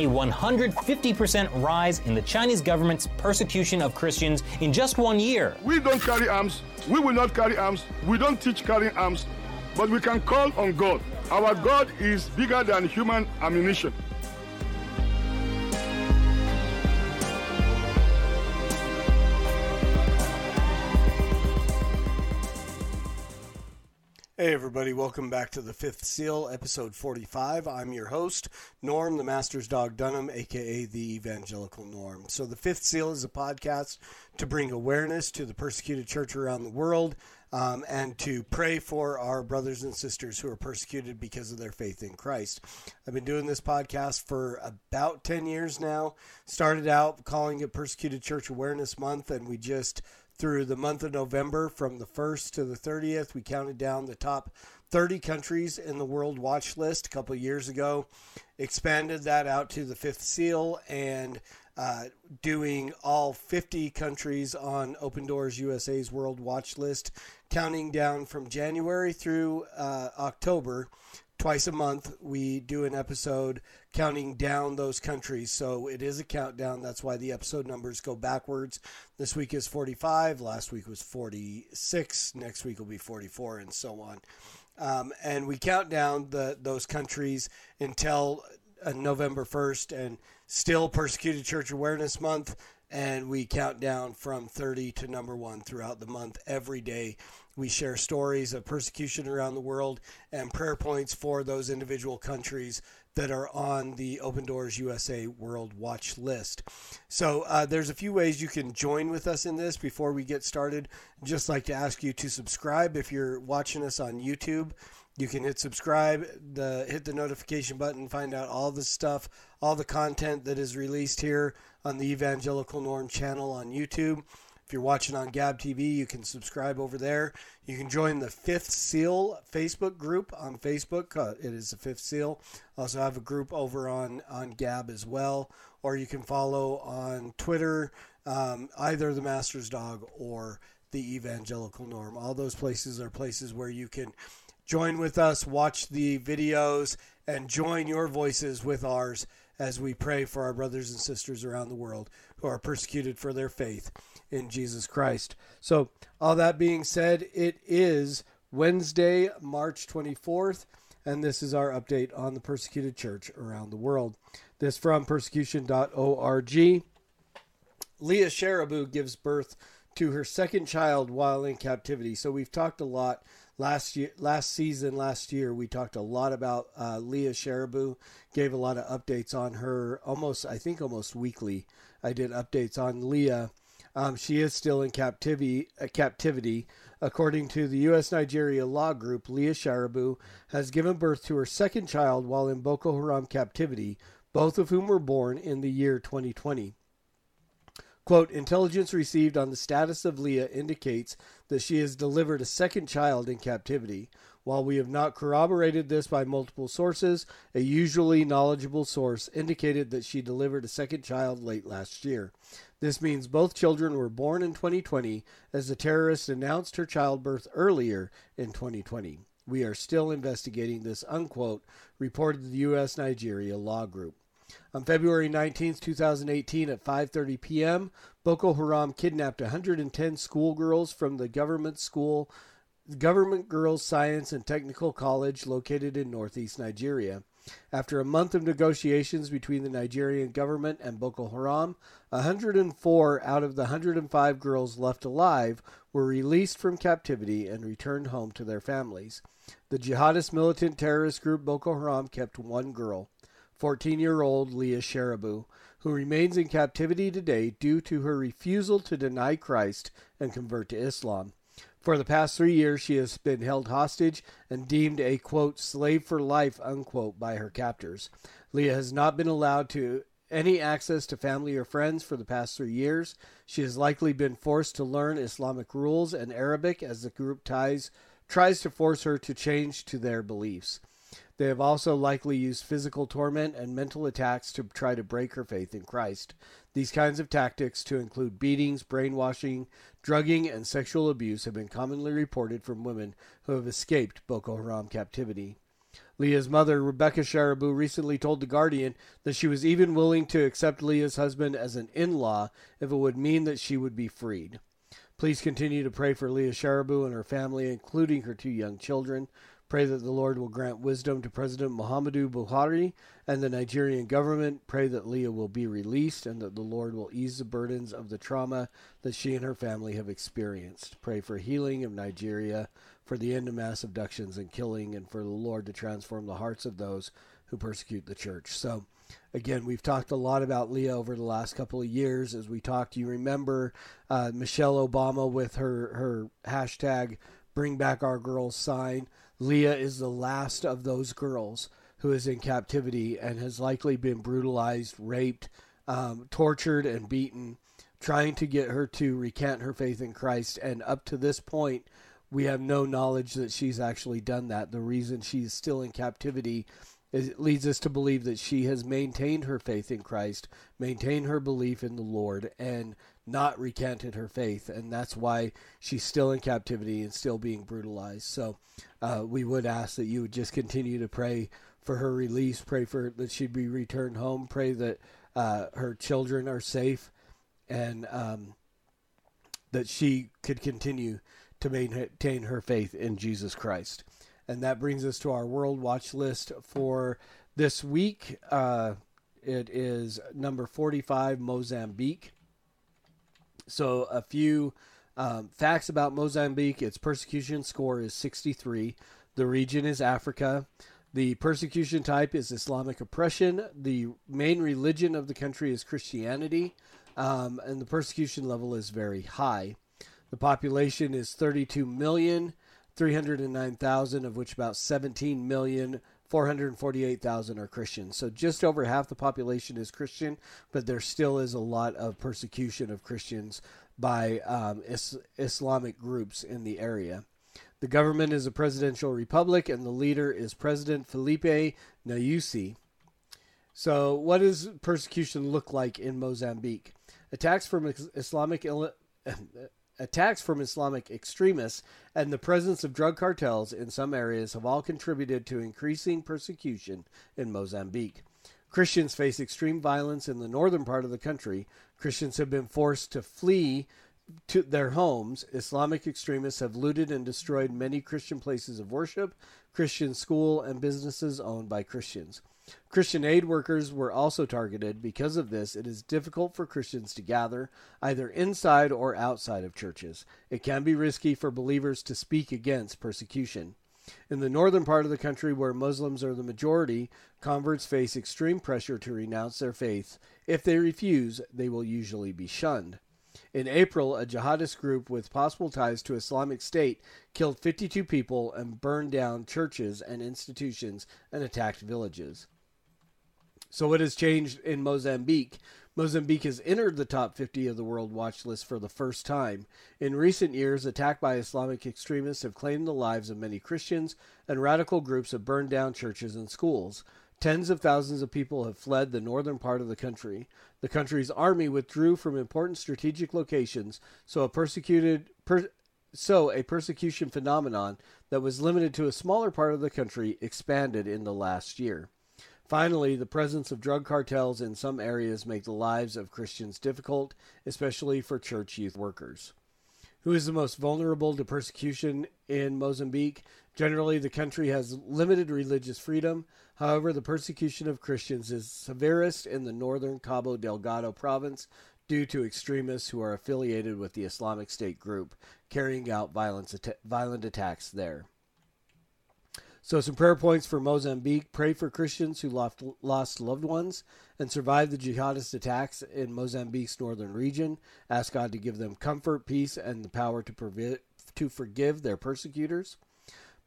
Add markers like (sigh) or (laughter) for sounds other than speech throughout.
a 150% rise in the Chinese government's persecution of Christians in just one year. We don't carry arms. We will not carry arms. We don't teach carrying arms. But we can call on God. Our God is bigger than human ammunition. Hey, everybody, welcome back to the Fifth Seal, episode 45. I'm your host, Norm, the Master's Dog Dunham, aka the Evangelical Norm. So, the Fifth Seal is a podcast to bring awareness to the persecuted church around the world um, and to pray for our brothers and sisters who are persecuted because of their faith in Christ. I've been doing this podcast for about 10 years now. Started out calling it Persecuted Church Awareness Month, and we just through the month of November from the 1st to the 30th. We counted down the top 30 countries in the World Watch List a couple years ago, expanded that out to the fifth seal, and uh, doing all 50 countries on Open Doors USA's World Watch List, counting down from January through uh, October twice a month we do an episode counting down those countries. So it is a countdown. That's why the episode numbers go backwards. This week is 45 last week was 46 next week will be 44 and so on. Um, and we count down the those countries until uh, november 1st and still persecuted church awareness month and we count down from 30 to number one throughout the month every day we share stories of persecution around the world and prayer points for those individual countries that are on the Open Doors USA World Watch list. So uh, there's a few ways you can join with us in this. Before we get started, just like to ask you to subscribe if you're watching us on YouTube. You can hit subscribe, the hit the notification button, find out all the stuff, all the content that is released here on the Evangelical Norm channel on YouTube. If you're watching on Gab TV, you can subscribe over there. You can join the Fifth Seal Facebook group on Facebook. Uh, it is the Fifth Seal. Also have a group over on on Gab as well, or you can follow on Twitter um, either the Master's Dog or the Evangelical Norm. All those places are places where you can join with us, watch the videos, and join your voices with ours as we pray for our brothers and sisters around the world who are persecuted for their faith in Jesus Christ. So, all that being said, it is Wednesday, March 24th, and this is our update on the persecuted church around the world. This from persecution.org. Leah Sharibu gives birth to her second child while in captivity. So we've talked a lot last year, last season, last year. We talked a lot about uh, Leah Sharibu. Gave a lot of updates on her, almost I think almost weekly. I did updates on Leah um, she is still in captivity. Uh, captivity. According to the U.S. Nigeria law group, Leah Sharibu has given birth to her second child while in Boko Haram captivity, both of whom were born in the year 2020. Quote, intelligence received on the status of Leah indicates that she has delivered a second child in captivity. While we have not corroborated this by multiple sources, a usually knowledgeable source indicated that she delivered a second child late last year. This means both children were born in 2020 as the terrorist announced her childbirth earlier in 2020. We are still investigating this, unquote, reported the U.S. Nigeria Law Group. On February 19, 2018 at 5:30 p.m., Boko Haram kidnapped 110 schoolgirls from the government school Government Girls Science and Technical College located in northeast Nigeria. After a month of negotiations between the Nigerian government and Boko Haram, 104 out of the 105 girls left alive were released from captivity and returned home to their families. The jihadist militant terrorist group Boko Haram kept one girl, 14 year old Leah Sharibu, who remains in captivity today due to her refusal to deny Christ and convert to Islam. For the past three years, she has been held hostage and deemed a, quote, slave for life, unquote, by her captors. Leah has not been allowed to any access to family or friends for the past three years. She has likely been forced to learn Islamic rules and Arabic as the group ties, tries to force her to change to their beliefs. They have also likely used physical torment and mental attacks to try to break her faith in Christ. These kinds of tactics, to include beatings, brainwashing, drugging, and sexual abuse, have been commonly reported from women who have escaped Boko Haram captivity. Leah's mother, Rebecca Sharibu, recently told The Guardian that she was even willing to accept Leah's husband as an in law if it would mean that she would be freed. Please continue to pray for Leah Sharibu and her family, including her two young children. Pray that the Lord will grant wisdom to President Muhammadu Buhari and the Nigerian government. Pray that Leah will be released and that the Lord will ease the burdens of the trauma that she and her family have experienced. Pray for healing of Nigeria, for the end of mass abductions and killing, and for the Lord to transform the hearts of those who persecute the church. So, again, we've talked a lot about Leah over the last couple of years. As we talked, you remember uh, Michelle Obama with her, her hashtag Bring Back Our Girls sign. Leah is the last of those girls who is in captivity and has likely been brutalized, raped, um, tortured, and beaten, trying to get her to recant her faith in Christ. And up to this point, we have no knowledge that she's actually done that. The reason she's still in captivity it leads us to believe that she has maintained her faith in Christ, maintained her belief in the Lord, and not recanted her faith. And that's why she's still in captivity and still being brutalized. So uh, we would ask that you would just continue to pray for her release, pray for that she'd be returned home, pray that uh, her children are safe, and um, that she could continue to maintain her faith in Jesus Christ. And that brings us to our World Watch list for this week. Uh, it is number 45, Mozambique. So, a few um, facts about Mozambique its persecution score is 63. The region is Africa. The persecution type is Islamic oppression. The main religion of the country is Christianity. Um, and the persecution level is very high. The population is 32 million, 309,000, of which about 17 million 448,000 are Christians. So just over half the population is Christian, but there still is a lot of persecution of Christians by um, is- Islamic groups in the area. The government is a presidential republic, and the leader is President Filipe Nyusi. So, what does persecution look like in Mozambique? Attacks from Islamic (laughs) attacks from Islamic extremists and the presence of drug cartels in some areas have all contributed to increasing persecution in Mozambique. Christians face extreme violence in the northern part of the country. Christians have been forced to flee to their homes. Islamic extremists have looted and destroyed many Christian places of worship, Christian school, and businesses owned by Christians. Christian aid workers were also targeted. Because of this, it is difficult for Christians to gather, either inside or outside of churches. It can be risky for believers to speak against persecution. In the northern part of the country, where Muslims are the majority, converts face extreme pressure to renounce their faith. If they refuse, they will usually be shunned. In April, a jihadist group with possible ties to Islamic State killed 52 people and burned down churches and institutions and attacked villages. So, what has changed in Mozambique? Mozambique has entered the top 50 of the World Watch list for the first time. In recent years, attacks by Islamic extremists have claimed the lives of many Christians, and radical groups have burned down churches and schools. Tens of thousands of people have fled the northern part of the country. The country's army withdrew from important strategic locations, so a persecuted per, so a persecution phenomenon that was limited to a smaller part of the country expanded in the last year. Finally, the presence of drug cartels in some areas make the lives of Christians difficult, especially for church youth workers. Who is the most vulnerable to persecution in Mozambique? Generally, the country has limited religious freedom. However, the persecution of Christians is severest in the northern Cabo Delgado province due to extremists who are affiliated with the Islamic State group carrying out violent attacks there. So, some prayer points for Mozambique. Pray for Christians who lost, lost loved ones and survived the jihadist attacks in Mozambique's northern region. Ask God to give them comfort, peace, and the power to, provi- to forgive their persecutors.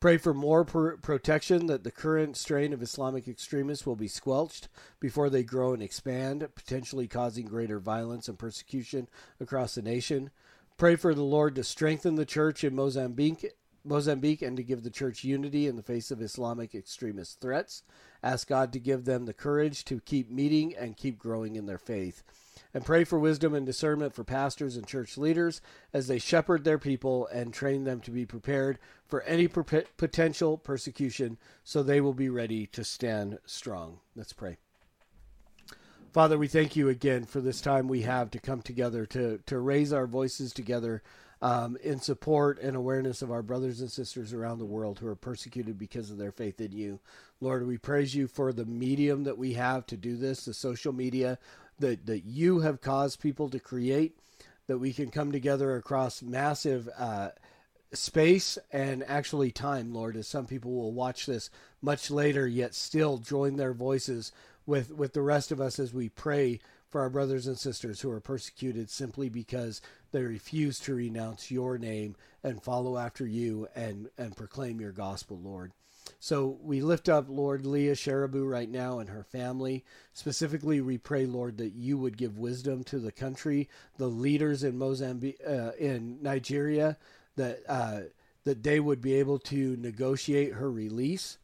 Pray for more pr- protection that the current strain of Islamic extremists will be squelched before they grow and expand, potentially causing greater violence and persecution across the nation. Pray for the Lord to strengthen the church in Mozambique Mozambique and to give the church unity in the face of Islamic extremist threats. Ask God to give them the courage to keep meeting and keep growing in their faith. And pray for wisdom and discernment for pastors and church leaders as they shepherd their people and train them to be prepared for any per- potential persecution so they will be ready to stand strong. Let's pray. Father, we thank you again for this time we have to come together to, to raise our voices together um, in support and awareness of our brothers and sisters around the world who are persecuted because of their faith in you. Lord, we praise you for the medium that we have to do this, the social media that, that you have caused people to create, that we can come together across massive uh, space and actually time, Lord, as some people will watch this much later, yet still join their voices with with the rest of us as we pray for our brothers and sisters who are persecuted simply because they refuse to renounce your name and follow after you and and proclaim your gospel, Lord. So we lift up, Lord, Leah Sharibu right now and her family. Specifically, we pray, Lord, that you would give wisdom to the country, the leaders in Mozambique, uh, in Nigeria, that uh, that they would be able to negotiate her release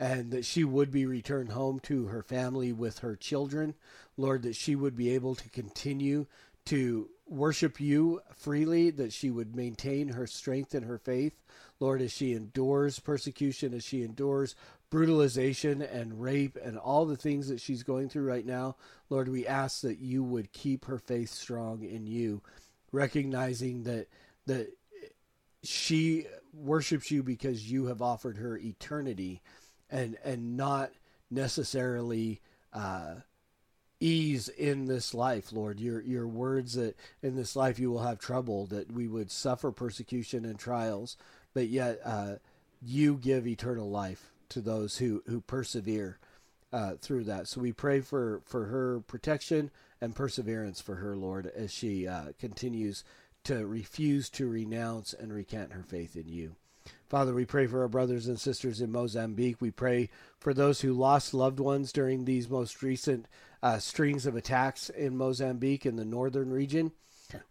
and that she would be returned home to her family with her children. Lord, that she would be able to continue to worship you freely, that she would maintain her strength and her faith. Lord, as she endures persecution, as she endures brutalization and rape and all the things that she's going through right now, Lord, we ask that you would keep her faith strong in you, recognizing that that she worships you because you have offered her eternity and and not necessarily uh, ease in this life, Lord. Your your words that in this life you will have trouble, that we would suffer persecution and trials, but yet uh, you give eternal life to those who who persevere uh, through that. So we pray for for her protection and perseverance for her, Lord, as she uh, continues to refuse to renounce and recant her faith in you. Father, we pray for our brothers and sisters in Mozambique. We pray for those who lost loved ones during these most recent uh, strings of attacks in Mozambique in the northern region.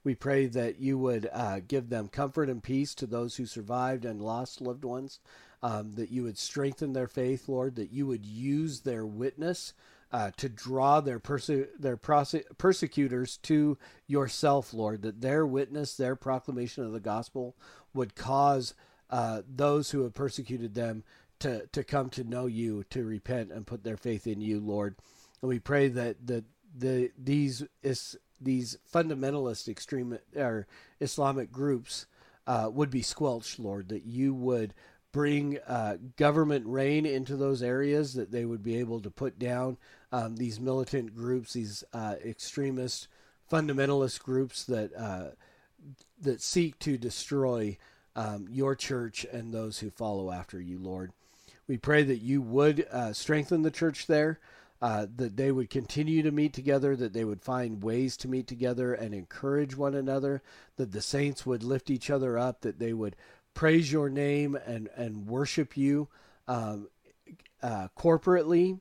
We pray that you would uh, give them comfort and peace to those who survived and lost loved ones, um, that you would strengthen their faith, Lord, that you would use their witness uh, to draw their perse- their prose- persecutors to yourself, Lord, that their witness, their proclamation of the gospel would cause uh, those who have persecuted them to, to come to know you, to repent and put their faith in you, Lord. And we pray that the, the these is, these fundamentalist extreme or Islamic groups uh, would be squelched, Lord. That you would bring uh, government reign into those areas, that they would be able to put down um, these militant groups, these uh, extremist fundamentalist groups that uh, that seek to destroy um, your church and those who follow after you, Lord. We pray that you would uh, strengthen the church there, uh, that they would continue to meet together, that they would find ways to meet together and encourage one another, that the saints would lift each other up, that they would praise your name and, and worship you um, uh, corporately.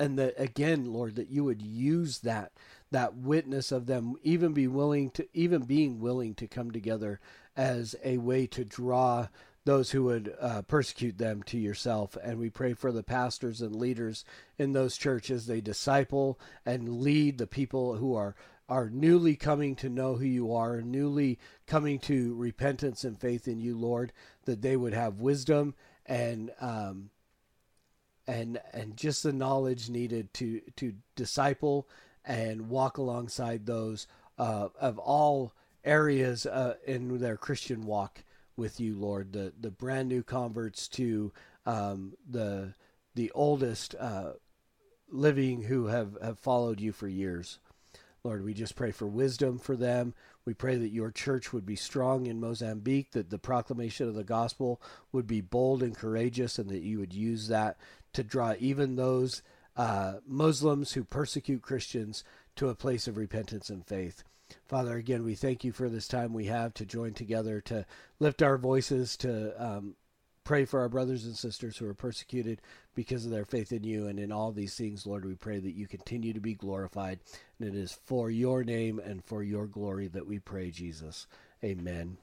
And that again, Lord, that you would use that that witness of them even be willing to even being willing to come together as a way to draw those who would uh, persecute them to yourself. And we pray for the pastors and leaders in those churches. They disciple and lead the people who are are newly coming to know who you are, newly coming to repentance and faith in you, Lord, that they would have wisdom and um, and and just the knowledge needed to to disciple and walk alongside those uh, of all areas uh, in their Christian walk with you, Lord. The the brand new converts to um, the the oldest uh, living who have, have followed you for years. Lord, we just pray for wisdom for them. We pray that your church would be strong in Mozambique, that the proclamation of the gospel would be bold and courageous, and that you would use that to draw even those uh, Muslims who persecute Christians to a place of repentance and faith. Father, again, we thank you for this time we have to join together to lift our voices, to um, pray for our brothers and sisters who are persecuted because of their faith in you. And in all these things, Lord, we pray that you continue to be glorified. And it is for your name and for your glory that we pray, Jesus. Amen.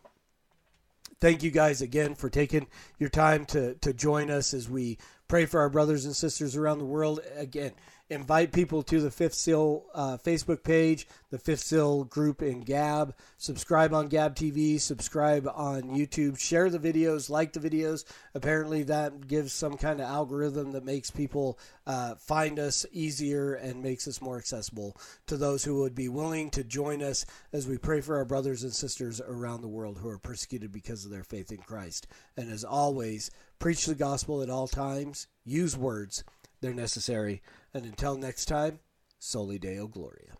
thank you guys again for taking your time to, to join us as we pray for our brothers and sisters around the world. Again, invite people to the Fifth Seal uh, Facebook page, the Fifth Seal group in Gab. Subscribe on Gab TV, subscribe on YouTube, share the videos, like the videos. Apparently, that gives some kind of algorithm that makes people uh, find us easier and makes us more accessible to those who would be willing to join us as we pray for our brothers and sisters around the world who are persecuted because of their faith in Christ. And as always, preach the gospel at all times, use words, they're necessary. And until next time, Soli Deo Gloria.